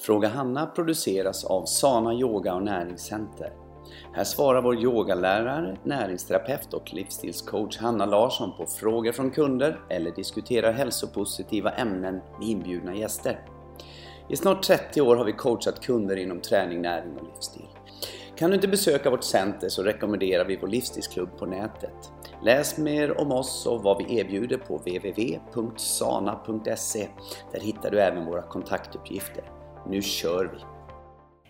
Fråga Hanna produceras av Sana Yoga och Näringscenter. Här svarar vår yogalärare, näringsterapeut och livsstilscoach Hanna Larsson på frågor från kunder eller diskuterar hälsopositiva ämnen med inbjudna gäster. I snart 30 år har vi coachat kunder inom träning, näring och livsstil. Kan du inte besöka vårt center så rekommenderar vi vår livsstilsklubb på nätet. Läs mer om oss och vad vi erbjuder på www.sana.se. Där hittar du även våra kontaktuppgifter. Nu kör vi!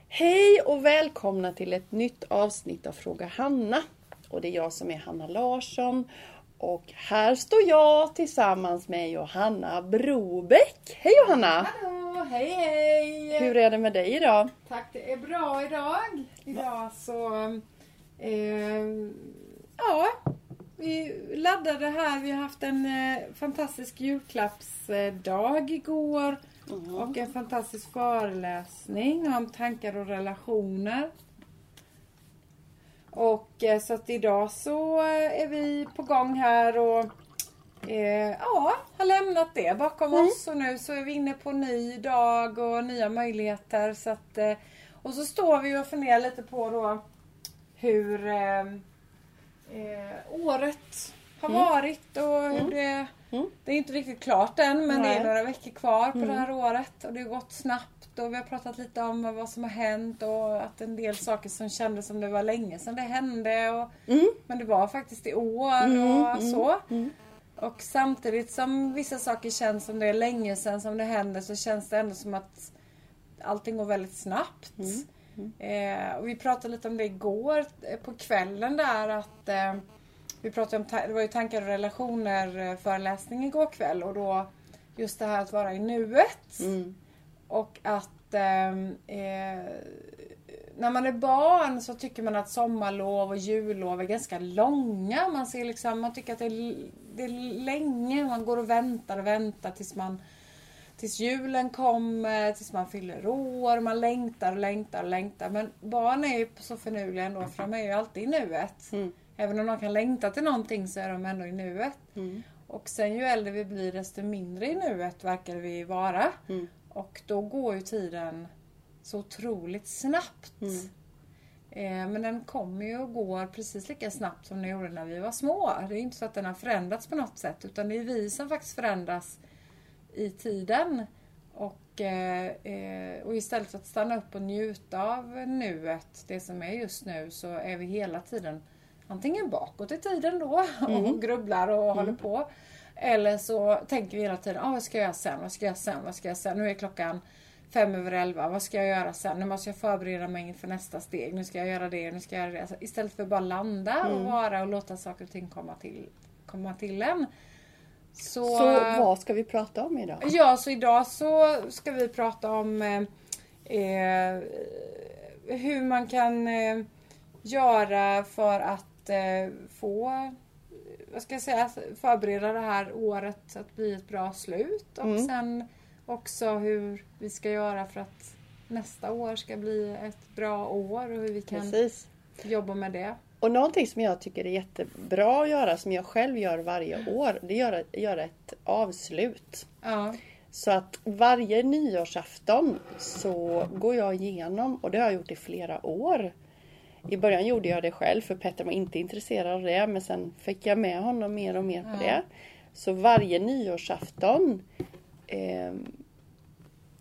Hej och välkomna till ett nytt avsnitt av Fråga Hanna. Och det är jag som är Hanna Larsson. Och här står jag tillsammans med Johanna Brobeck. Hej Johanna! Hallå, hej hej! Hur är det med dig idag? Tack, det är bra idag. Idag så... Eh, ja, vi laddade här. Vi har haft en eh, fantastisk julklappsdag igår. Och en fantastisk föreläsning om tankar och relationer. Och eh, så att idag så eh, är vi på gång här och eh, ja, har lämnat det bakom Mm. oss och nu så är vi inne på ny dag och nya möjligheter. Så att, eh, och så står vi och funderar lite på då hur eh, året har varit och hur det... Mm. Det är inte riktigt klart än men det Nej. är några veckor kvar på det här året och det har gått snabbt och vi har pratat lite om vad som har hänt och att en del saker som kändes som det var länge sedan det hände och, Mm. men det var faktiskt i år och så. Och samtidigt som vissa saker känns som det är länge sedan som det händer så känns det ändå som att allting går väldigt snabbt. Eh, och vi pratade lite om det igår eh, på kvällen där att eh, vi pratade om, det var ju tankar och relationer eh, föreläsning igår kväll och då just det här att vara i nuet. Mm. Och att ehm, eh, när man är barn så tycker man att sommarlov och jullov är ganska långa. Man, ser liksom, man tycker att det är, det är länge. Man går och väntar och väntar tills man Tills julen kommer, tills man fyller år. Man längtar och längtar och längtar. Men barn är ju så finurliga ändå för de är ju alltid i nuet. Mm. Även om de kan längta till någonting så är de ändå i nuet. Mm. Och sen ju äldre vi blir desto mindre i nuet verkar vi vara. Mm. Och då går ju tiden så otroligt snabbt. Mm. Eh, men den kommer ju och går precis lika snabbt som den gjorde när vi var små. Det är inte så att den har förändrats på något sätt utan det är vi som faktiskt förändras i tiden. Och, eh, eh, och istället för att stanna upp och njuta av nuet, det som är just nu, så är vi hela tiden antingen bakåt i tiden då och grubblar och håller på. Eller så tänker vi hela tiden, ah, vad ska jag göra sen, vad ska jag göra sen, vad ska jag göra sen? Nu är klockan fem över elva, vad ska jag göra sen? Nu måste jag förbereda mig inför nästa steg, nu ska jag göra det, nu ska jag göra det. Alltså, istället för att bara landa och vara och låta saker och ting komma till, komma till en. Så, Så vad ska vi prata om idag? Ja, så idag så ska vi prata om eh, eh, hur man kan eh, göra för att eh, få vad ska jag säga, förbereda det här året att bli ett bra slut och Mm. sen också hur vi ska göra för att nästa år ska bli ett bra år och hur vi kan Precis. jobba med det. Och någonting som jag tycker är jättebra att göra, som jag själv gör varje år, det är att göra ett avslut. Ja, Så att varje nyårsafton så går jag igenom, och det har jag gjort i flera år. I början gjorde jag det själv för Petter var inte intresserad av det men sen fick jag med honom mer och mer på det. Så varje nyårsafton eh,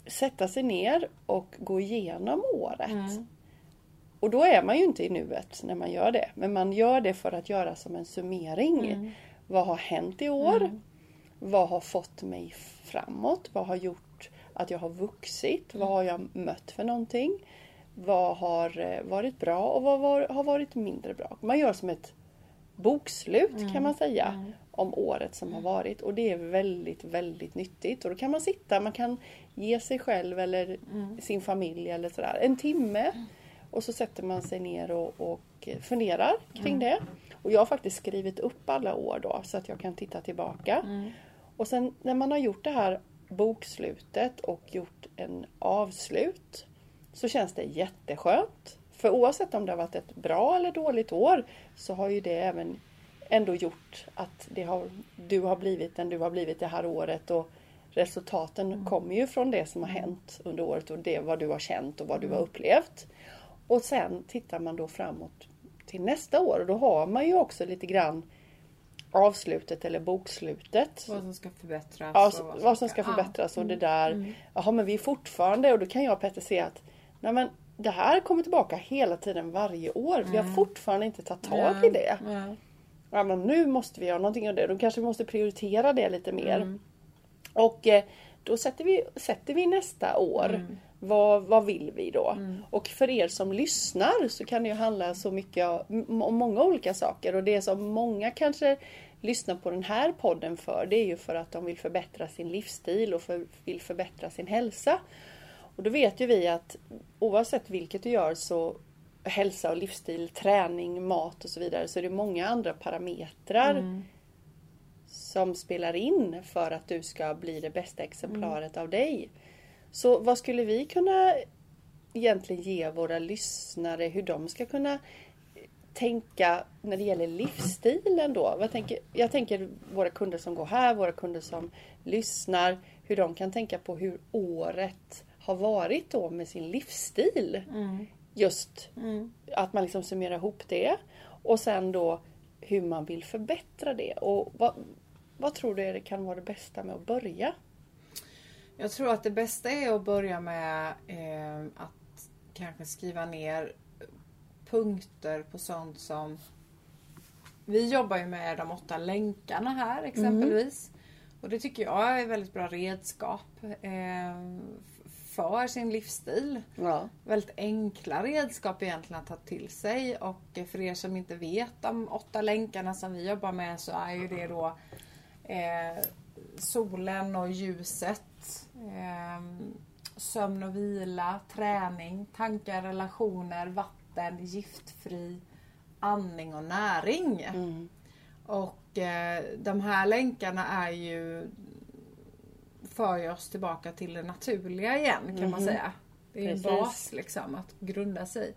sätta sig ner och gå igenom året. Mm. Och då är man ju inte i nuet när man gör det. Men man gör det för att göra som en summering. Mm. Vad har hänt i år? Vad har fått mig framåt? Vad har gjort att jag har vuxit? Vad har jag mött för någonting? Vad har eh, varit bra och vad var, har varit mindre bra? Man gör som ett bokslut kan man säga om året som har varit och det är väldigt, väldigt nyttigt. Och då kan man sitta, man kan ge sig själv eller sin familj eller sådär en timme och så sätter man sig ner och, och funderar kring det. Och jag har faktiskt skrivit upp alla år då så att jag kan titta tillbaka. Och sen när man har gjort det här bokslutet och gjort en avslut så känns det jätteskönt. För oavsett om det har varit ett bra eller dåligt år så har ju det även ändå gjort att det har, du har blivit den du har blivit det här året och resultaten kommer ju från det som har hänt under året och det vad du har känt och vad du har upplevt. Och sen tittar man då framåt till nästa år och då har man ju också lite grann avslutet eller bokslutet. Vad som ska förbättras. Ja, och vad, vad som ska förbättras och det där. Jaha men vi är fortfarande och då kan jag och Petter se att nej men det här kommer tillbaka hela tiden varje år. Vi har fortfarande inte tagit tag i det. Ja. Ja men nu måste vi göra någonting av det. Då kanske vi måste prioritera det lite mer. Och eh, då sätter vi, sätter vi nästa år. Vad, vad vill vi då? Och för er som lyssnar så kan det ju handla så mycket om om många olika saker. Och det som många kanske lyssnar på den här podden för det är ju för att de vill förbättra sin livsstil och för, vill förbättra sin hälsa. Och då vet ju vi att oavsett vilket du gör så hälsa och livsstil, träning, mat och så vidare så är det många andra parametrar som spelar in för att du ska bli det bästa exemplaret av dig. Så vad skulle vi kunna egentligen ge våra lyssnare hur de ska kunna tänka när det gäller livsstilen då? Vad tänker, jag tänker våra kunder som går här, våra kunder som lyssnar, hur de kan tänka på hur året har varit då med sin livsstil. Just att man liksom summerar ihop det och sen då hur man vill förbättra det. Och vad, vad tror du är det kan vara det bästa med att börja? Jag tror att det bästa är att börja med eh, att kanske skriva ner punkter på sånt som vi jobbar ju med de åtta länkarna här exempelvis. Och det tycker jag är väldigt bra redskap eh, för sin livsstil. Ja. Väldigt enkla redskap egentligen att ta till sig. Och för er som inte vet de åtta länkarna som vi jobbar med så är ju det då eh, solen och ljuset. Eh, sömn och vila, träning, tankar, relationer, vatten, giftfri, andning och näring. Och eh, de här länkarna är ju för oss tillbaka till det naturliga igen kan man säga. Det är en Precis. bas liksom att grunda sig.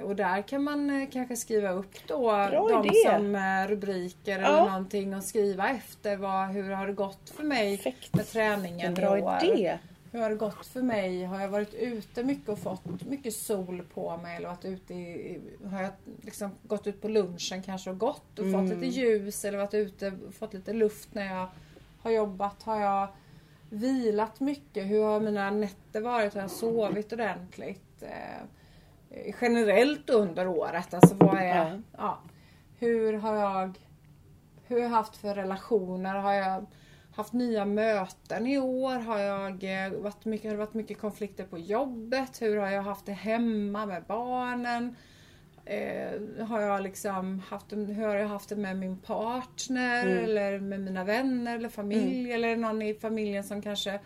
Och där kan man eh, kanske skriva upp då Bra de idé. som eh, rubriker Ja. eller någonting och skriva efter vad, hur har det gått för mig Perfekt. med träningen En bra i år? idé. Hur har det gått för mig? Har jag varit ute mycket och fått mycket sol på mig? Eller varit ute i, har jag liksom gått ut på lunchen kanske och gått och fått lite ljus? Eller varit ute och fått lite luft när jag har jobbat? Har jag vilat mycket? Hur har mina nätter varit? Har jag sovit ordentligt? Eh, generellt under året. Alltså vad är... Ja. Ja. Hur har jag hur har jag haft för relationer? Har jag haft nya möten i år? Har, jag eh, varit mycket, har det varit mycket konflikter på jobbet? Hur har jag haft det hemma med barnen? Eh, har jag liksom haft, det- hur har jag haft det med min partner eller med mina vänner eller familj? Eller är det någon i familjen som kanske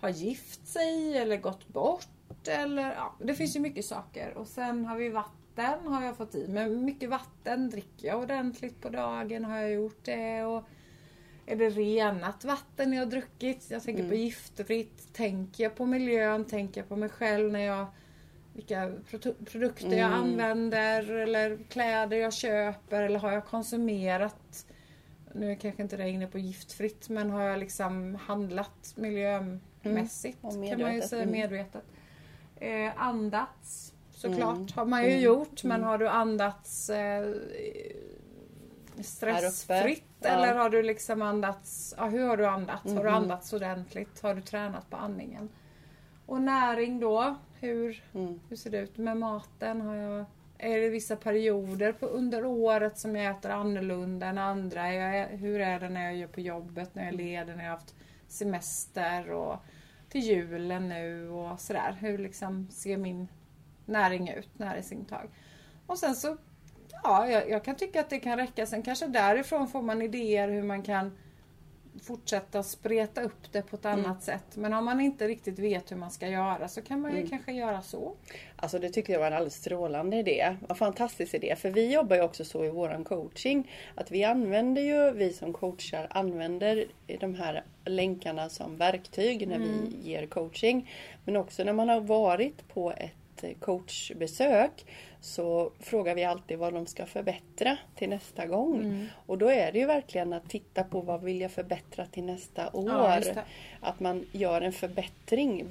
har gift sig eller gått bort? Eller, ja, det finns ju mycket saker. Och sen har vi vatten har jag fått i mig. Mycket vatten dricker jag ordentligt på dagen. Har jag gjort det? Och är det renat vatten jag har druckit? Jag tänker på giftfritt. Tänker jag på miljön? Tänker jag på mig själv när jag vilka produ- produkter jag använder eller kläder jag köper eller har jag konsumerat nu kanske inte det är inne på giftfritt men har jag liksom handlat miljömässigt Och kan man ju säga mm. medvetet. Eh, andats såklart Mm. har man ju gjort men har du andats eh, stressfritt Ja. eller har du liksom andats, ja, hur har du andats? Har du Mhm. andats ordentligt? Har du tränat på andningen? Och näring då, hur, Mm. hur ser det ut med maten? Har jag, är det vissa perioder på, under året som jag äter annorlunda än andra? Är jag, hur är det när jag gör på jobbet, när jag leder, när jag har haft semester och till julen nu och sådär. Hur liksom ser min näring ut, näringsintag? Och sen så, ja, jag, jag kan tycka att det kan räcka. Sen kanske därifrån får man idéer hur man kan fortsätta spreta upp det på ett annat sätt. Men om man inte riktigt vet hur man ska göra så kan man ju kanske göra så. Alltså det tyckte jag var en alldeles strålande idé. En fantastisk idé. För vi jobbar ju också så i våran coaching. Att vi använder ju, vi som coachar använder de här länkarna som verktyg när vi ger coaching. Men också när man har varit på ett coachbesök. Så frågar vi alltid vad de ska förbättra till nästa gång. Mm. Och då är det ju verkligen att titta på vad vill jag förbättra till nästa år. Ja, att man gör en förbättring.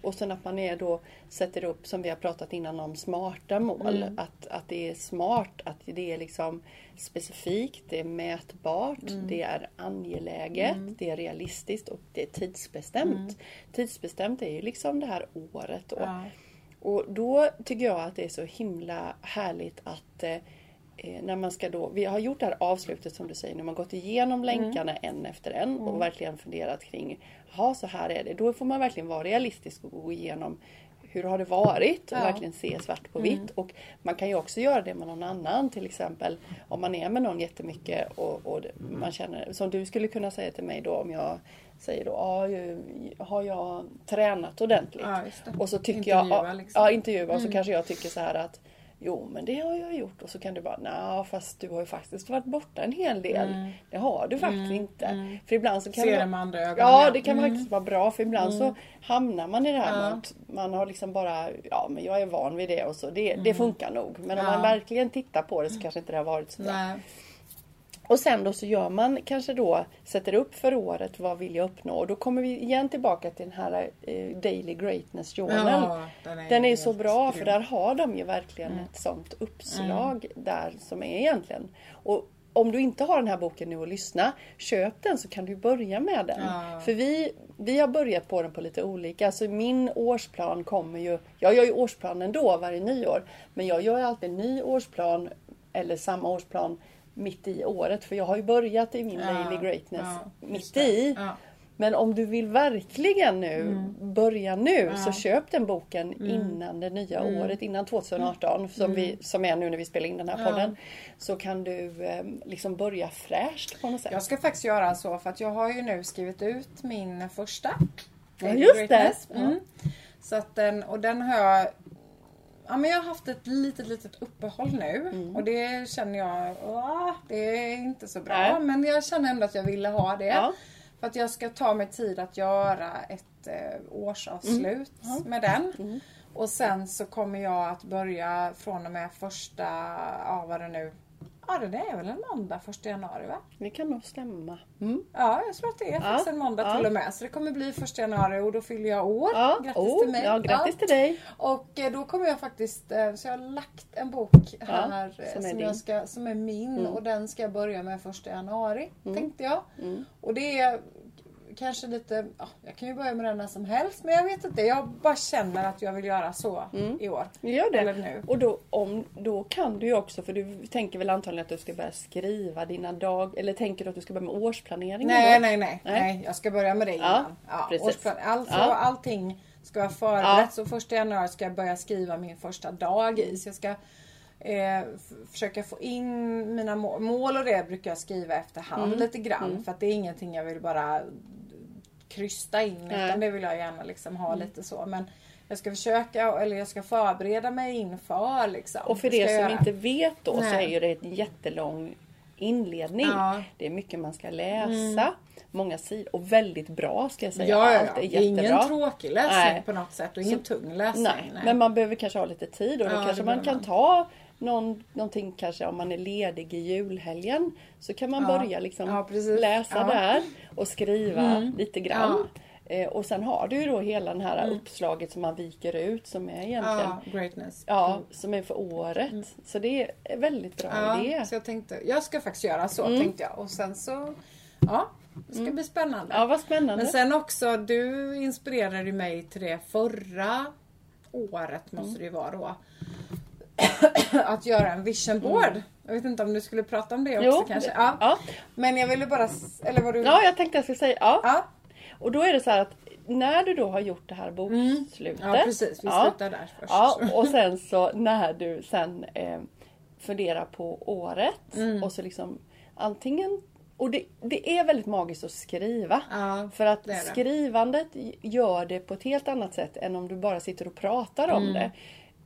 Och sen att man är då, sätter upp, som vi har pratat innan om, smarta mål. Mm. Att, att det är smart, att det är liksom specifikt, det är mätbart, Mm. det är angeläget, det är realistiskt och det är tidsbestämt. Tidsbestämt är ju liksom det här året. Mm. Ja. Och då tycker jag att det är så himla härligt att eh, eh, när man ska då, vi har gjort det här avslutet som du säger, när man gått igenom Mm. länkarna en efter en och verkligen funderat kring, ja så här är det. Då får man verkligen vara realistisk och gå igenom hur har det varit och Ja. verkligen se svart på vitt. Och man kan ju också göra det med någon annan. Till exempel om man är med någon jättemycket och, och man känner, som du skulle kunna säga till mig då om jag säger då, har jag tränat ordentligt? Ja. Och så tycker Intervjua, jag, ja, liksom. ja intervjua och så kanske jag tycker så här att Jo men det har jag gjort och så kan du bara nej fast du har ju faktiskt varit borta en hel del. Det har du faktiskt inte. För ibland så kan Se det det vara- med andra ögon. Ja det kan faktiskt vara bra för ibland så hamnar man i det här Ja. med att man har liksom bara Ja men jag är van vid det och så det, det funkar nog. Men om Ja. man verkligen tittar på det så kanske inte det har varit så bra. Nej. Och sen då så gör man kanske då, sätter upp för året, vad vill jag uppnå? Och då kommer vi igen tillbaka till den här eh, Daily Greatness Journal. Ja, den är, Den är så bra för grym. där har de ju verkligen Mm. ett sånt uppslag där som är egentligen. Och om du inte har den här boken nu och lyssna, köp den så kan du börja med den. Ja. För vi, vi har börjat på den på lite olika. Alltså min årsplan kommer ju, jag gör ju årsplan ändå varje nyår. Men jag gör alltid en ny årsplan eller samma årsplan mitt i året. För jag har ju börjat i min Ja, Daily Greatness ja, mitt det. i. Ja. Men om du vill verkligen nu börja nu Mm. Så köp den boken innan det nya året, innan 2018 som, vi, som är nu när vi spelar in den här Mm. Podden. Så kan du eh, liksom börja fräscht på något sätt. Jag ska faktiskt göra så för att jag har ju nu skrivit ut min första. Ja, just det. Greatness. Mm. Så att den, och den har jag Ja men jag har haft ett litet litet uppehåll nu Mm. och det känner jag, åh, det är inte så bra. Nej. Men jag känner ändå att jag ville ha det. Ja. För att jag ska ta mig tid att göra ett eh, årsavslut Mm. med den. Och sen så kommer jag att börja från och med första, ja vad det nu, ja det är väl en måndag första januari va? Det kan nog stämma. Mm. Ja, jag tror att det är faktiskt en måndag ja. till och med. Så det kommer bli första januari och då fyller jag år. Ja, Grattis oh, till mig. Ja, grattis till dig. Och eh, då kommer jag faktiskt, eh, så jag har lagt en bok här eh, som som, är ska, som är min och den ska jag börja med första januari. Mm. Tänkte jag. Och det är kanske lite, ja, jag kan ju börja med den när som helst men jag vet inte. Jag bara känner att jag vill göra så i år. Gör det. Eller nu. Och då, om, då kan du ju också, för du tänker väl antagligen att du ska börja skriva dina dag eller tänker du att du ska börja med årsplaneringen Nej, nej, nej, Nej. nej. Jag ska börja med det Ja, innan. Ja, årsplan. Alltså, Ja. Allting ska vara förberett. Så första januari ska jag börja skriva min första dag i. Så jag ska eh, försöka få in mina må- mål och det brukar jag skriva efterhand Mm. lite grann. För att det är ingenting jag vill bara krysta in. Nej. Mm. Utan det vill jag gärna liksom ha lite så. Men jag ska försöka, eller jag ska förbereda mig inför liksom. Och för er som göra. inte vet då så Nej. är ju det en jättelång inledning. Ja. Mm. Det är mycket man ska läsa. Många sidor. Och väldigt bra ska jag säga. Ja, ja, Allt ja. är Det är ingen jättebra. tråkig läsning Nej. på något sätt och ingen tung läsning. Nej, men man behöver kanske ha lite tid och då Ja, kanske det man kan man. ta någon, någonting kanske om man är ledig i julhelgen. Så kan man Ja. börja liksom Ja, läsa. Mm. där och skriva lite grann. Eh, och sen har du ju då hela den här uppslaget som man viker ut som är egentligen Ja, greatness. Ja, som är för året. Så det är väldigt bra Ja, idé. så jag tänkte, jag ska faktiskt göra så Mm. tänkte jag. Och sen så, ja, det ska bli spännande. Ja, vad spännande. Men sen också, du inspirerade mig till det förra året måste Mm. det ju vara då. att göra en vision board. Jag vet inte om du skulle prata om det också Mm. Jo, kanske? Ja. ja. Men jag ville bara, eller vad du... Ja, jag tänkte jag skulle säga ja. ja. Och då är det så här att när du då har gjort det här bokslutet. Ja, precis. Vi ja, slutar där först. Ja, och sen så när du sen eh, funderar på året Mm. och så liksom antingen och det, det är väldigt magiskt att skriva. Ja, för att det det. skrivandet gör det på ett helt annat sätt än om du bara sitter och pratar om det.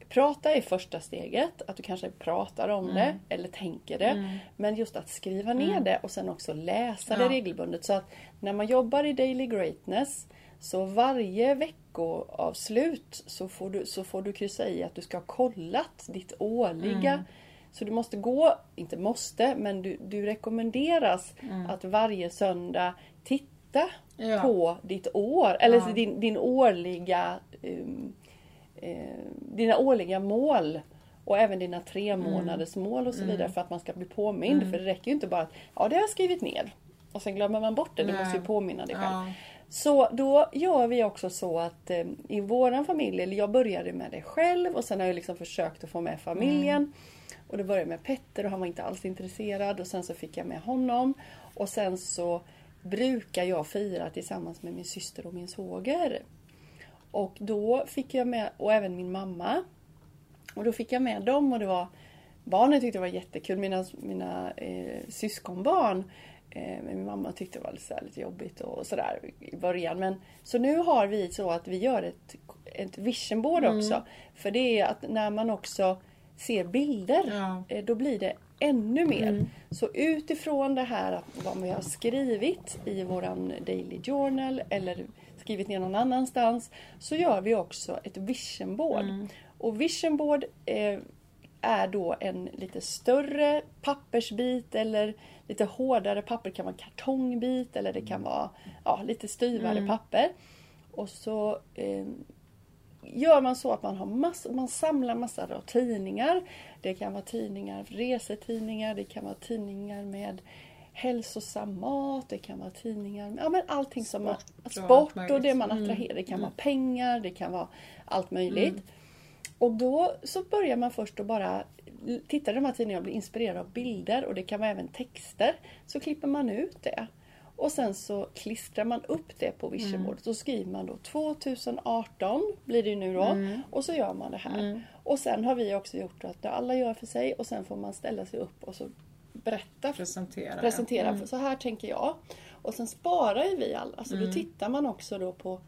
Prata är första steget, att du kanske pratar om det eller tänker det. Men just att skriva ner det och sen också läsa det Ja. regelbundet. Så att när man jobbar i Daily Greatness Så varje veckoavslut så får, du, så får du kryssa i att du ska ha kollat ditt årliga. Mm. Så du måste gå, inte måste, men du, du rekommenderas att varje söndag titta Mm. Ja. på ditt år. Eller Ja. din, din årliga um, eh, dina årliga mål. Och även dina tre Mm. månaders mål och så vidare för att man ska bli påmind. För det räcker ju inte bara att ja det har jag skrivit ner. Och sen glömmer man bort det. Du Nej. måste ju påminna dig själv. Ja. Så då gör vi också så att eh, i våran familj, eller jag började med det själv och sen har jag liksom försökt att få med familjen. Och då började med Petter och han var inte alls intresserad och sen så fick jag med honom. Och sen så brukar jag fira tillsammans med min syster och min svåger. Och då fick jag med, och även min mamma. Och då fick jag med dem och det var Barnen tyckte det var jättekul, mina, mina eh, syskonbarn. Eh, men min mamma tyckte det var lite, lite jobbigt och sådär i början. Men, så nu har vi så att vi gör ett, ett vision board också. För det är att när man också ser bilder, Ja. eh, då blir det ännu mer. Så utifrån det här att vad vi har skrivit i våran daily journal eller skrivit ner någon annanstans så gör vi också ett vision board. Och vision board eh, är då en lite större pappersbit eller lite hårdare papper. Det kan vara kartongbit eller det kan vara ja, lite styvare papper. Och så eh, gör man så att man, har mass, man samlar massor av tidningar. Det kan vara tidningar, resetidningar, det kan vara tidningar med hälsosam mat, det kan vara tidningar med ja, men allting som man, Sport och sport det man Mm. attraherar. Det kan vara pengar, det kan vara allt möjligt. Och då så börjar man först att bara titta i de här tidningarna och bli inspirerad av bilder och det kan vara även texter. Så klipper man ut det. Och sen så klistrar man upp det på visionboardet. Så skriver man då 2018 blir det ju nu då. Och så gör man det här. Och sen har vi också gjort att alla gör för sig och sen får man ställa sig upp och så berätta Presentera. presentera. Mm. För så här tänker jag. Och sen sparar vi alla. Så Mm. då tittar man också då på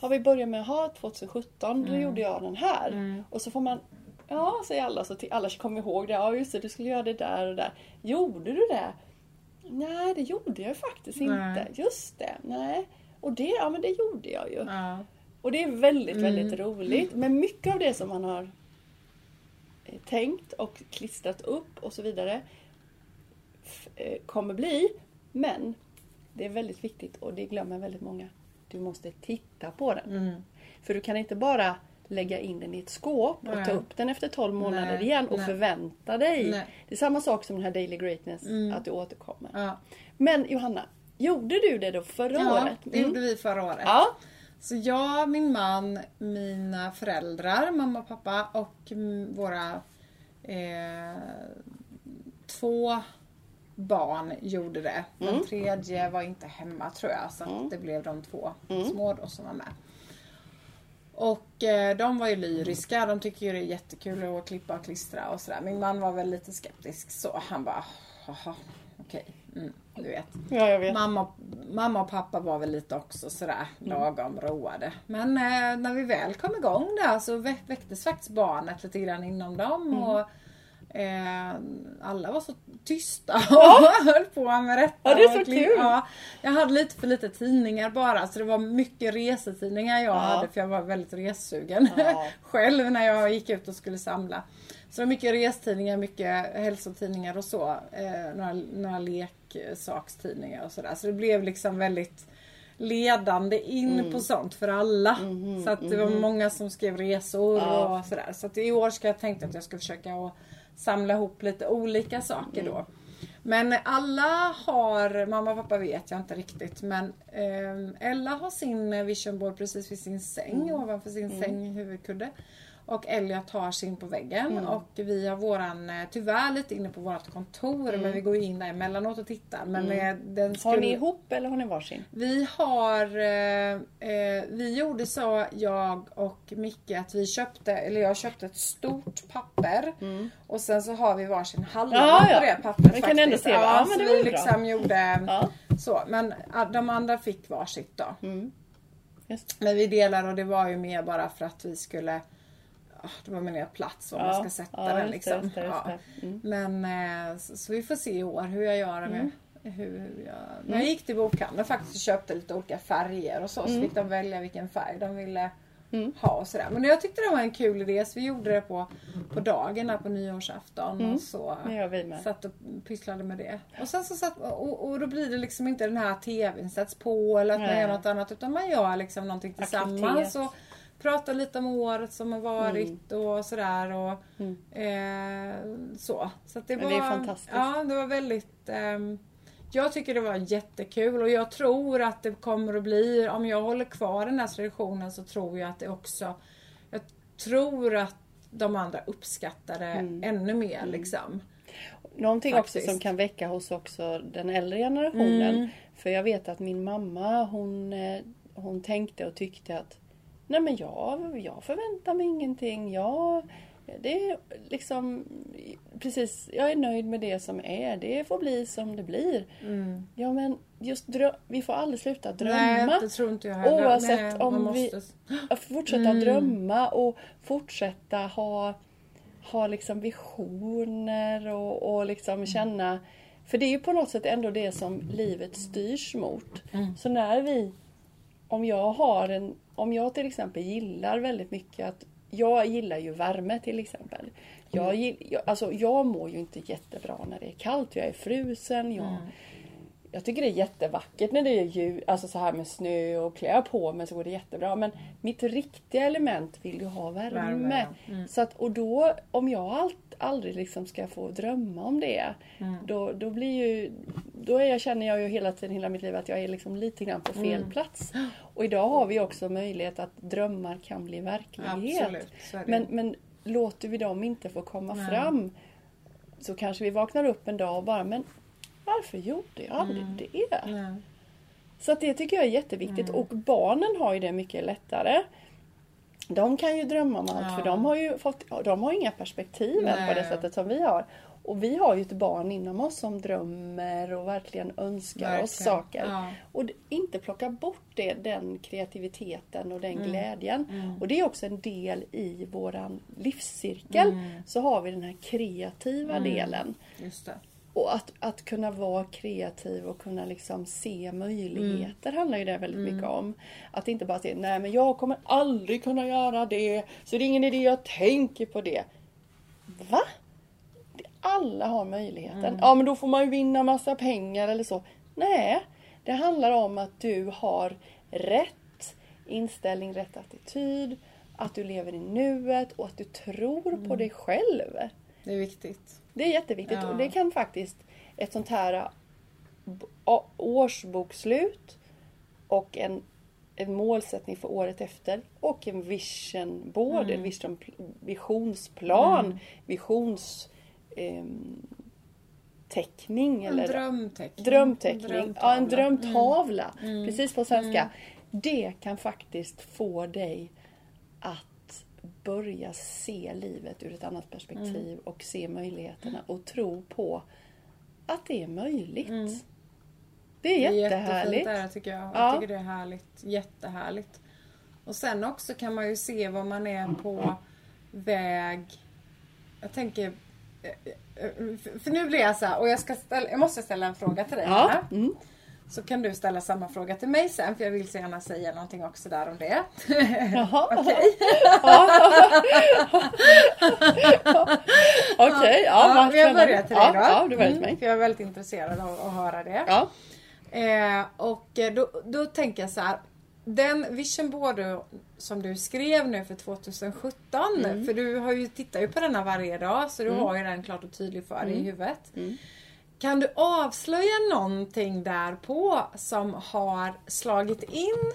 Har vi börjat med att ha 2017, Mm. då gjorde jag den här. Och så får man Ja, säger alla. Så till, alla kommer ihåg det. Ja, just det. Du skulle göra det där och där. Gjorde du det? Nej, det gjorde jag faktiskt Nej. inte. Just det. Nej. Och det, ja men det gjorde jag ju. Ja. Och det är väldigt, Mm. väldigt roligt. Men mycket av det som man har eh, tänkt och klistrat upp och så vidare eh, kommer bli. Men det är väldigt viktigt och det glömmer väldigt många. Du måste titta på den. Mm. För du kan inte bara lägga in den i ett skåp och Nej. ta upp den efter 12 månader Nej, igen och nej. förvänta dig. Det är samma sak som den här Daily Greatness, Mm. att du återkommer. Ja. Men Johanna, gjorde du det då förra ja, året? det gjorde vi förra året. Ja. Så jag, min man, mina föräldrar, mamma och pappa och mm, våra eh, två barn gjorde det. Den Mm. tredje var inte hemma tror jag så att det blev de två Mm. små då som var med. Och eh, de var ju lyriska. De tycker ju det är jättekul att klippa och klistra och sådär. Min man var väl lite skeptisk så. Han bara, jaha, okej. Mm, du vet. ja, vet. Mamma, mamma och pappa var väl lite också sådär lagom roade. Men eh, när vi väl kom igång där så vä- väcktes faktiskt barnet lite grann inom dem. Och, eh, alla var så tysta och höll på med detta. Ja, det är så kul. Ja, jag hade lite för lite tidningar bara så det var mycket resetidningar jag Ja. hade för jag var väldigt ressugen Ja. själv när jag gick ut och skulle samla. Så det var mycket restidningar, mycket hälsotidningar och så. Eh, några, några leksakstidningar och sådär. Så det blev liksom väldigt ledande in Mm. på sånt för alla. Mhm, så att det var många som skrev resor Ja. och sådär. Så att i år ska jag tänka att jag ska försöka att samla ihop lite olika saker Mm. då. Men alla har, mamma och pappa vet jag inte riktigt men eh, Ella har sin vision board precis vid sin säng Mm. ovanför sin säng huvudkudde. Och Elliot har sin på väggen Mm. och vi har våran, eh, tyvärr lite inne på vårt kontor men vi går in där emellanåt och tittar. Men eh, den Mm. Har skulle... ni ihop eller har ni varsin? Vi har, eh, eh, vi gjorde så jag och Micke att vi köpte, eller jag köpte ett stort papper och sen så har vi varsin halva Mm. Ja, ja. på det pappret Vi kan ändå se, ja, men så det var vi ju bra. liksom gjorde Ja. så. Men de andra fick varsitt då. Mm. Men vi delar och det var ju mer bara för att vi skulle det var mer plats om man ska sätta ja, den just det, liksom. just det, just Ja. det. Mm. Men eh, så, så vi får se i år hur jag gör med hur jag... Men jag gick till bokhandeln faktiskt och köpte lite olika färger och så. Så fick de välja vilken färg de ville ha och sådär. Men jag tyckte det var en kul idé så vi gjorde det på, på dagen där på nyårsafton. Och så Det med. satt och pysslade med det. Och sen så satt, och, och då blir det liksom inte den här tvn sätts på eller att man Nej. gör något annat utan man gör liksom någonting tillsammans. Aktivitet. Och pratar lite om året som har varit och sådär. Och, eh, så. så det, var, det är fantastiskt. Ja, det var väldigt ehm, jag tycker det var jättekul och jag tror att det kommer att bli, om jag håller kvar den här traditionen så tror jag att det också, jag tror att de andra uppskattar det Mm. ännu mer liksom. Någonting Faktiskt. också som kan väcka hos också den äldre generationen. Mm. För jag vet att min mamma hon, eh, hon tänkte och tyckte att Nej men jag, jag förväntar mig ingenting. Jag, det är liksom precis, jag är nöjd med det som är. Det får bli som det blir. Ja men just drö- vi får aldrig sluta drömma. Nej, det tror inte jag heller. Oavsett Nej, om vi- fortsätta drömma och fortsätta ha, ha liksom visioner och, och liksom känna... För det är ju på något sätt ändå det som livet styrs mot. Så när vi... Om jag har en... Om jag till exempel gillar väldigt mycket att... Jag gillar ju värme till exempel. Jag, gill, jag, alltså, jag mår ju inte jättebra när det är kallt. Jag är frusen. Jag, jag tycker det är jättevackert när det är ljus, alltså så här med snö och klä på mig så går det jättebra. Men mitt riktiga element vill ju ha värme. Värme, ja. Så att, och då, om jag allt, aldrig liksom ska få drömma om det. Då, då blir ju, då är jag, känner jag ju hela tiden, hela mitt liv att jag är liksom lite grann på fel plats. Och idag har vi också möjlighet att drömmar kan bli verklighet. Men, men låter vi dem inte få komma Nej. fram så kanske vi vaknar upp en dag och bara men varför gjorde jag aldrig Mm. det? Nej. Så att det tycker jag är jätteviktigt Mm. och barnen har ju det mycket lättare. De kan ju drömma om allt Ja. för de har ju fått, de har inga perspektiv än på det Nej. sättet som vi har. Och vi har ju ett barn inom oss som drömmer och verkligen önskar oss Verkligen. saker. Ja. Och inte plocka bort det, den kreativiteten och Mm. den glädjen. Och det är också en del i våran livscirkel. Mm. Så har vi den här kreativa delen. Just det. Och att, att kunna vara kreativ och kunna liksom se möjligheter handlar ju det väldigt mycket om. Att inte bara säga nej men jag kommer aldrig kunna göra det så det är ingen idé jag tänker på det. Va? Alla har möjligheten. Ja men då får man ju vinna massa pengar eller så. Nej, det handlar om att du har rätt inställning, rätt attityd, att du lever i nuet och att du tror på dig själv. Det är viktigt. Det är jätteviktigt Ja. och det kan faktiskt ett sånt här a- årsbokslut och en, en målsättning för året efter och en vision board, Mm. en vision, visionsplan, visions ehm, teckning En eller drömteckning. drömteckning, ja, en drömtavla. drömtavla. Precis på svenska. Det kan faktiskt få dig att börja se livet ur ett annat perspektiv och se möjligheterna och tro på att det är möjligt. Det är Det är jättehärligt. jättefint det tycker jag. Jag Ja. tycker det är härligt. Jättehärligt. Och sen också kan man ju se vad man är på väg. Jag tänker... eh, eh, för- För nu blir jag så här, och jag, ska ställa, jag måste ställa en fråga till dig. Ja. Mm. Så kan du ställa samma fråga till mig sen för jag vill så gärna säga någonting också där om det. Jaha. Okej? Okej, ja, jag spännande. börjar till dig då. Ja, du börjar till Mm, mig. För jag är väldigt intresserad av att höra det. Ja. Eh, och eh, då, då tänker jag så här. Den vision board som du skrev nu för 2017. Mm. För du har ju, tittar ju på denna varje dag så du har ju den klart och tydlig för Mm. dig i huvudet. Kan du avslöja någonting där på som har slagit in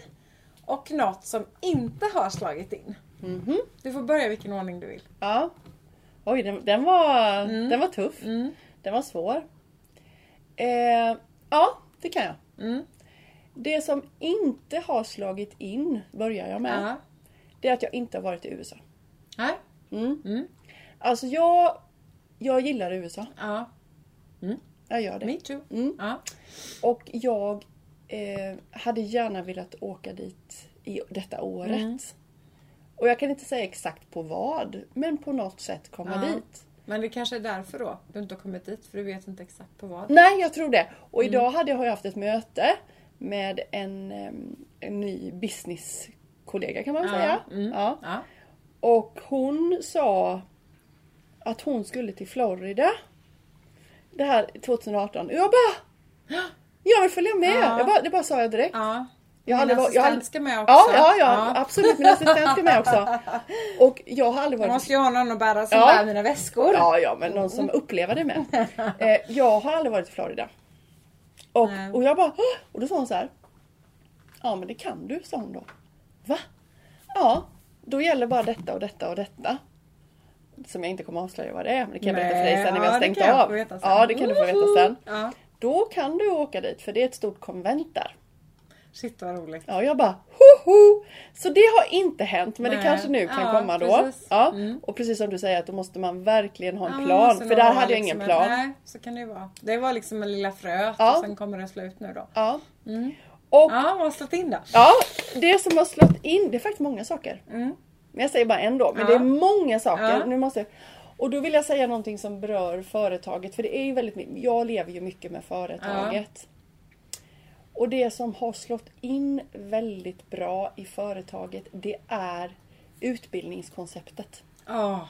och något som inte har slagit in? Mhm. Du får börja i vilken ordning du vill. Ja. Oj, den, den, var, Mm. den var tuff. Den var svår. Eh, ja, det kan jag. Mm. Det som inte har slagit in, börjar jag med, Ja. det är att jag inte har varit i USA. Nej? Mm. Mm. Alltså jag, jag gillar USA. Ja. Jag gör det. Me too. Mm. Ja. Och jag eh, hade gärna velat åka dit i detta året. Mm. Och jag kan inte säga exakt på vad, men på något sätt komma Ja. dit. Men det kanske är därför då du inte har kommit dit för du vet inte exakt på vad. Nej, jag tror det. Och Mm. idag hade jag, har jag haft ett möte med en, em, en ny businesskollega kan man Ja, säga. mm. Ja. Ja. Och hon sa att hon skulle till Florida. Det här 2018. Och jag bara Jag vill följa med! Ja. Jag bara, det bara sa jag direkt. ja. Jag Min aldrig jag assistent aldrig- ska med också. Ja, ja, ja, absolut. Min assistent ska med också. Och jag har aldrig Jag varit... måste ju ha någon att bära som Ja. bär mina väskor. Ja, ja, men någon som upplever det med. Eh, jag har aldrig varit i Florida. Och, Nej. och jag bara, och då sa hon så här. Ja, men det kan du, sa hon då. Va? Ja, då gäller bara detta och detta och detta. Som jag inte kommer avslöja vad det är, men det kan jag berätta för dig sen när vi har det stängt av. Ja, det kan du få veta sen. Ja. Då kan du åka dit, för det är ett stort konvent där. Shit vad roligt. Ja, jag bara hoho! Så det har inte hänt, men det Nej. kanske nu kan Ja, komma då. precis. Ja. Mm. Och precis som du säger, att då måste man verkligen ha en Ja, plan. För där ha hade jag liksom ingen en- plan. Nej, så kan det ju vara. Det var liksom en lilla fröet Ja. och sen kommer det slå ut nu då. Ja. Mm. Och Ja, vad har slått in där? Ja, det som har slått in, det är faktiskt många saker. Mm. Men jag säger bara en då, men Ja. det är många saker. Ja. Nu måste jag... Och då vill jag säga någonting som berör företaget, för det är ju väldigt jag lever ju mycket med företaget. Och det som har slått in väldigt bra i företaget, det är utbildningskonceptet. Ja,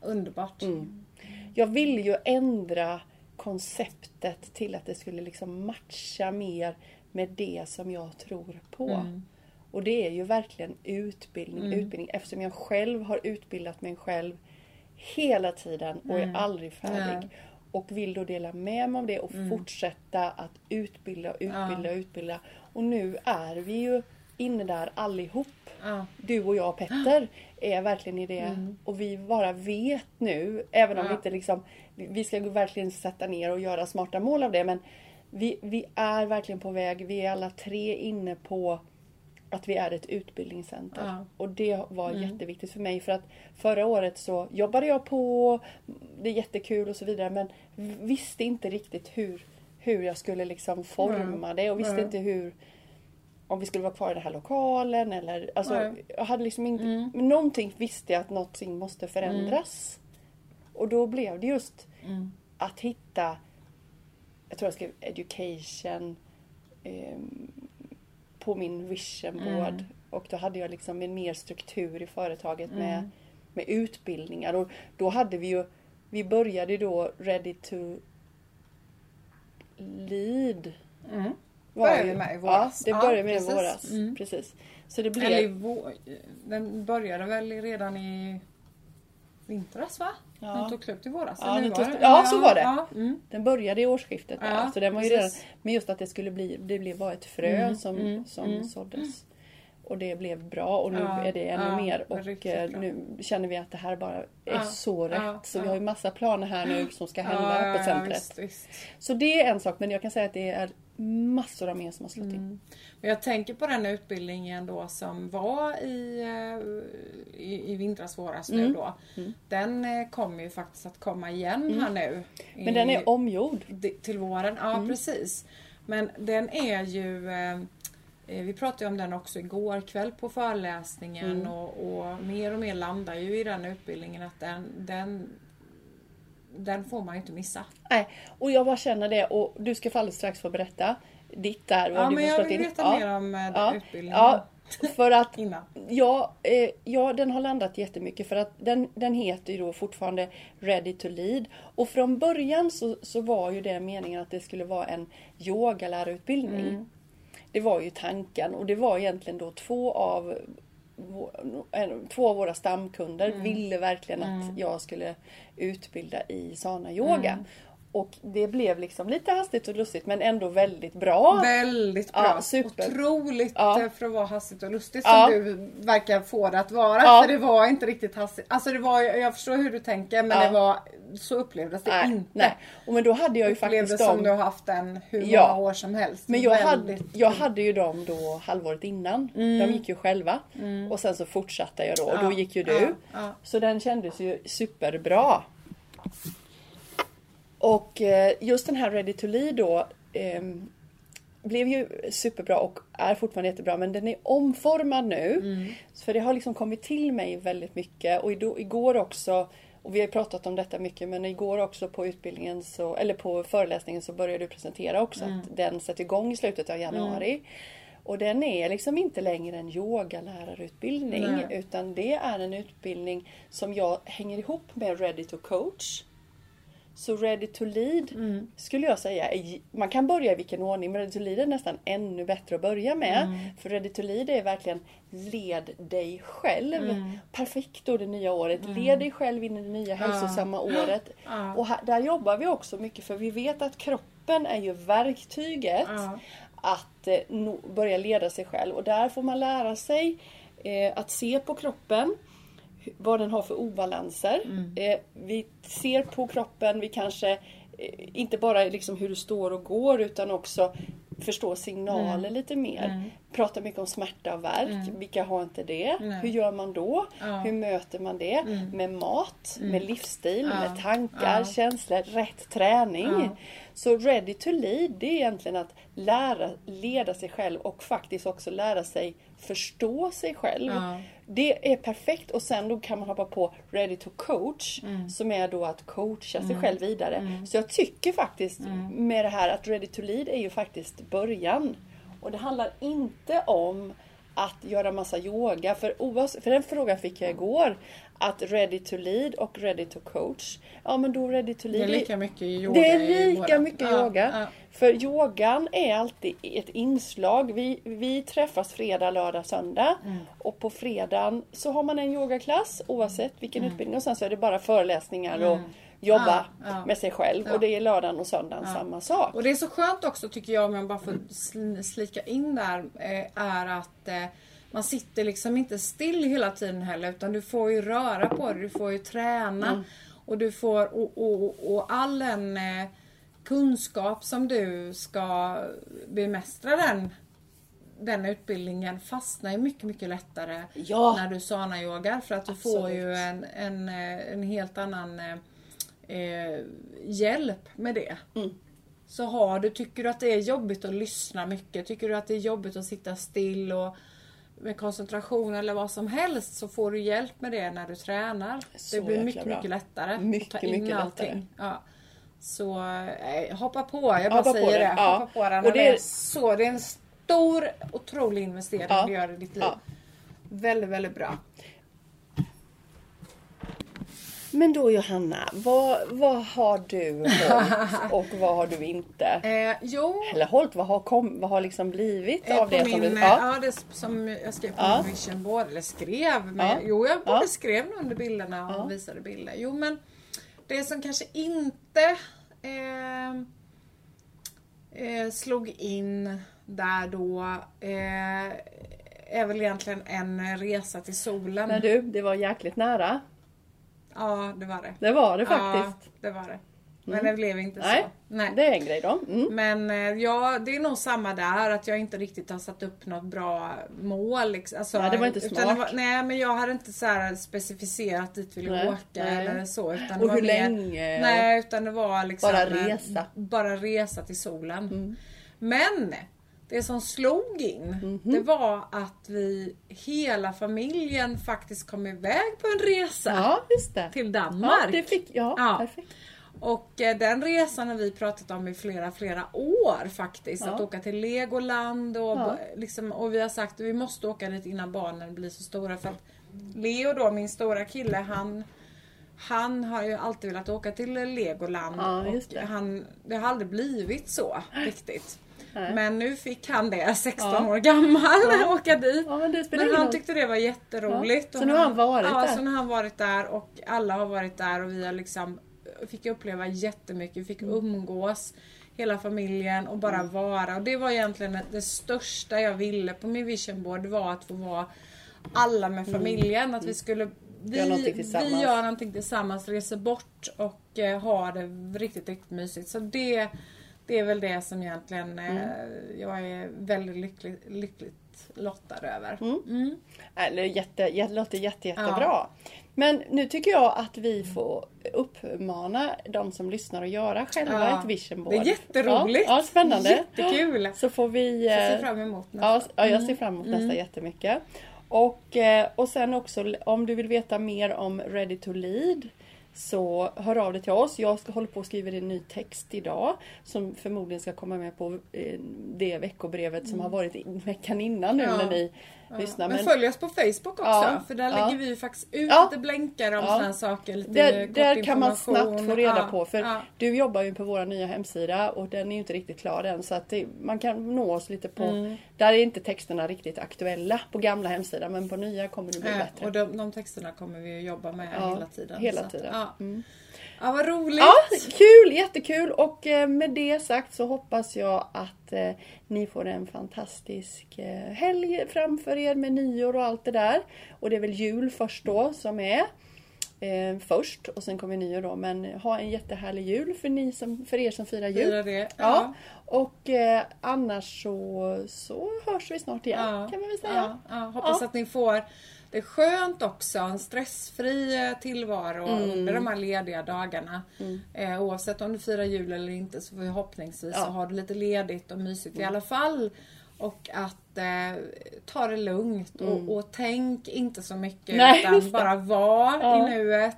underbart. Mm. Jag ville ju ändra konceptet till att det skulle liksom matcha mer med det som jag tror på. Mm. Och det är ju verkligen utbildning, utbildning eftersom jag själv har utbildat mig själv hela tiden och är aldrig färdig. Mm. Nej. Och vill då dela med mig av det och fortsätta att utbilda och utbilda Ja. och utbilda. Och nu är vi ju inne där allihop Ja. du och jag och Petter är verkligen i det. Och vi bara vet nu, även om Ja. vi inte liksom, vi vi ska verkligen sätta ner och göra smarta mål av det. Men vi, vi är verkligen på väg, vi är alla tre inne på att vi är ett utbildningscenter. Ja. Och det var jätteviktigt för mig för att förra året så jobbade jag på, det är jättekul och så vidare men visste inte riktigt hur, hur jag skulle liksom forma det och visste Nej. inte hur om vi skulle vara kvar i den här lokalen eller alltså, jag hade liksom inte, men någonting visste jag att någonting måste förändras. Och då blev det just Mm. att hitta, jag tror jag skrev education ehm, på min vision board. Mm. Och då hade jag liksom en mer struktur i företaget med, Mm. med utbildningar. Och då hade vi ju, vi började då ready to lead. Mm. var Började ju- med i våras. Ja, det Ja, började med i precis. våras. Mm. Precis. Så det blev... Eller i vår, den började väl redan i vintras va? Ja. Den tog slut i våras. Ja, eller tog ja, så var det. Ja, mm. Den började i årsskiftet där, Ja, så den var ju redan. Men just att det skulle bli, det blev bara ett frö Mm, som, mm, som mm. såddes. Och det blev bra och nu Ja, är det ännu ja, mer och eh, nu känner vi att det här bara är Ja, så rätt. ja, så vi har ju massa planer här nu som ska hända Ja, på ja, centret. visst, visst. Så det är en sak men jag kan säga att det är massor av mer som har slått in. Mm. Jag tänker på den utbildningen då som var i, eh, i, i vintras, våras Mm. nu då. Den eh, kommer ju faktiskt att komma igen här nu. Men den i- är omgjord. till våren. Ja Mm. precis. Men den är ju eh, vi pratade om den också igår kväll på föreläsningen Mm. och, och mer och mer landar ju i den utbildningen att den, den, den får man ju inte missa. Nej, och jag bara känner det och du ska få alldeles strax få berätta ditt där. Ja men jag vill in. veta Ja. mer om eh, Ja. utbildningen Ja, för att. Ja, eh, ja, den har landat jättemycket för att den, den heter ju då fortfarande Ready to Lead. Och från början så, så var ju det meningen att det skulle vara en yogalärarutbildning. Mm. Det var ju tanken och det var egentligen då två av Två av våra stamkunder Mm. ville verkligen att jag skulle utbilda i sana yoga. Mm. Och det blev liksom lite hastigt och lustigt men ändå väldigt bra. Väldigt bra. Ja, super. Otroligt Ja. eh, för att vara hastigt och lustigt Ja. som du verkar få det att vara. Ja. För det var inte riktigt hastigt. Alltså det var, jag förstår hur du tänker men det var, så upplevdes det nej, inte. nej. Och men då hade jag ju Upplevdes faktiskt som dem. du har haft den hur många år som helst. Men jag hade, jag hade ju dem då halvåret innan. De gick ju själva. Och sen så fortsatte jag då och då Mm. Gick ju du. Så den kändes ju superbra. Och eh, just den här Ready to Lead då ehm, blev ju superbra och är fortfarande jättebra men den är omformad nu. Mm. För det har liksom kommit till mig väldigt mycket och igår också Och vi har pratat om detta mycket men igår också på utbildningen så, eller på föreläsningen så började du presentera också att den sätter igång i slutet av januari. Och den är liksom inte längre en yogalärarutbildning Nej. utan det är en utbildning som jag hänger ihop med Ready to coach. Så Ready to lead skulle jag säga, man kan börja i vilken ordning men Ready to lead är nästan ännu bättre att börja med. För Ready to lead är verkligen led dig själv. Perfekt då det nya året. Led dig själv in i det nya hälsosamma året. Och här, där jobbar vi också mycket för vi vet att kroppen är ju verktyget att eh, no, börja leda sig själv. Och där får man lära sig eh, att se på kroppen vad den har för obalanser. Eh, vi ser på kroppen, vi kanske eh, inte bara liksom hur du står och går utan också förstå signaler lite mer. Pratar mycket om smärta och värk. Vilka har inte det? Nej. Hur gör man då? Ja. Hur möter man det? Med mat, med livsstil, Ja. med tankar, Ja. känslor, rätt träning. Så ready to lead det är egentligen att lära, leda sig själv och faktiskt också lära sig förstå sig själv. Det är perfekt och sen då kan man hoppa på ready to coach Mm. som är då att coacha sig själv vidare. Så jag tycker faktiskt Mm. med det här att ready to lead är ju faktiskt början. Och det handlar inte om att göra massa yoga. För, oavsett, för den frågan fick jag igår. Att ready to lead och ready to coach. Ja men då ready to Det lead. är lika mycket yoga Det är lika mycket Ja, yoga. ja. För yogan är alltid ett inslag. Vi, vi träffas fredag, lördag, söndag. Mm. Och på fredagen så har man en yogaklass oavsett vilken utbildning. Och sen så är det bara föreläsningar och jobba Mm. Ja, ja. med sig själv. Ja. Och det är lördagen och söndagen samma sak. Och det är så skönt också tycker jag, om jag bara får sl- slika in där, eh, är att eh, man sitter liksom inte still hela tiden heller utan du får ju röra på dig, du får ju träna. Och du får, och, och, och all den eh, kunskap som du ska bemästra den den utbildningen fastnar ju mycket, mycket lättare Ja. när du sana-yogar för att du får Absolut. ju en, en, en helt annan eh, hjälp med det. Mm. Så har du, tycker du att det är jobbigt att lyssna mycket, tycker du att det är jobbigt att sitta still och med koncentration eller vad som helst så får du hjälp med det när du tränar. Så det blir mycket, bra. mycket lättare Mycket, att ta in mycket allting. lättare. Ja. Så eh, hoppa på, jag bara Hoppa säger det, ja. Hoppa på den. Och det är så, det är en stor, otrolig investering Ja. du gör i ditt liv. Ja. Väldigt, väldigt bra. Men då Johanna, vad, vad har du hållit och vad har du inte? Eh, jo, Eller hållit, vad har, kom, vad har liksom blivit Eh, av det min, som du... eh, Ja. ja. det som jag skrev på Ja. min vision board, eller skrev, men Ja. jo jag både Ja. skrev under bilderna och Ja. visade bilder. Jo men det som kanske inte eh, eh, slog in där då eh, är väl egentligen en resa till solen. Men du, det var jäkligt nära. Ja, det var det. Det var det faktiskt. Ja, det var det. Men det blev inte Nej, så. Nej. det är en grej då. Mm. Men eh, ja, det är nog samma där att jag inte riktigt har satt upp något bra mål. Liksom. Alltså, Nej, det var inte smart. var, nej, men jag hade inte så här specificerat dit vill jag Nej, åka nej. eller så. Utan Och hur mer, länge Nej, utan det var liksom Bara eh, resa. Mm. Bara resa till solen. Men det som slog in, Mhm. det var att vi hela familjen faktiskt kom iväg på en resa Ja, till Ja, Danmark. det fick, ja, Ja. perfekt. Och eh, den resan har vi pratat om i flera, flera år faktiskt. Ja. Att åka till Legoland och, Ja. liksom, och vi har sagt att vi måste åka dit innan barnen blir så stora. För att Leo då, min stora kille, han han har ju alltid velat åka till Legoland Ja, och han, det har aldrig blivit så riktigt. Nej. Men nu fick han det, 16 Ja. år gammal, åka dit. Ja, men Men han roll. tyckte det var jätteroligt. Ja, och så nu har han varit ja, där. så nu har han varit där och alla har varit där och vi har liksom fick uppleva jättemycket. Vi fick Mm. umgås hela familjen och bara vara. Och det var egentligen det största jag ville på min vision board var att få vara alla med familjen. Att vi skulle vi, Mm. Göra någonting tillsammans. vi gör någonting tillsammans, reser bort och eh, har det riktigt, riktigt mysigt. Så det, det är väl det som egentligen eh, Mm. jag är väldigt lycklig, lyckligt lottad över. Mm. Eller jätte, jätte, låter jätte, jättebra. Men nu tycker jag att vi får uppmana de som lyssnar att göra själva Ja. ett vision board. Det är jätteroligt! Ja, ja spännande. Jättekul! Så får vi... Jag ser eh, fram emot Ja, nästa. ja, jag ser fram emot nästa jättemycket. Och, eh, och sen också om du vill veta mer om Ready to Lead Så hör av dig till oss. Jag ska hålla på och skriva en ny text idag som förmodligen ska komma med på eh, det veckobrevet som har varit i- veckan innan nu Mm. Ja. när ni Ja. lyssnar. Men Men följ oss på Facebook också Ja. för där Ja. lägger vi ju faktiskt ut Ja. lite blänkar om Ja. sådana här saker. Lite där, där kan man snabbt få reda Ja. på för Ja. du jobbar ju på vår nya hemsida och den är ju inte riktigt klar än så att det, man kan nå oss lite på Mm. Där är inte texterna riktigt aktuella på gamla hemsidan men på nya kommer det bli Ja, bättre. och de, de texterna kommer vi att jobba med Ja, hela tiden. hela så att, tiden. Ja. Mm. ja, vad roligt! Ja, kul, jättekul och eh, med det sagt så hoppas jag att eh, ni får en fantastisk eh, helg framför er med nyår och allt det där. Och det är väl jul först då som är eh, först och sen kommer nyår då men ha en jättehärlig jul för, ni som, för er som firar jul. Fira det. Ja. Och eh, annars så, så hörs vi snart igen Ja. kan man väl säga. Ja, ja, hoppas Ja. att ni får skönt också, en stressfri eh, tillvaro Mm. under de här lediga dagarna. Eh, oavsett om du firar jul eller inte så förhoppningsvis Ja. så har du lite ledigt och mysigt i alla fall. Och att eh, ta det lugnt och, och tänk inte så mycket Mm. Nej, utan det. bara var Ja. i nuet.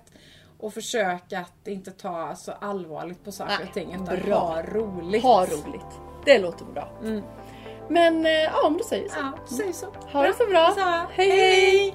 Och försök att inte ta så allvarligt på saker Nej, och ting utan bra. ha roligt. Ha roligt. Det låter bra. Mm. Men eh, ja, om du säger så. Ja, säg så. Ha det så bra. Så, Hej, hej.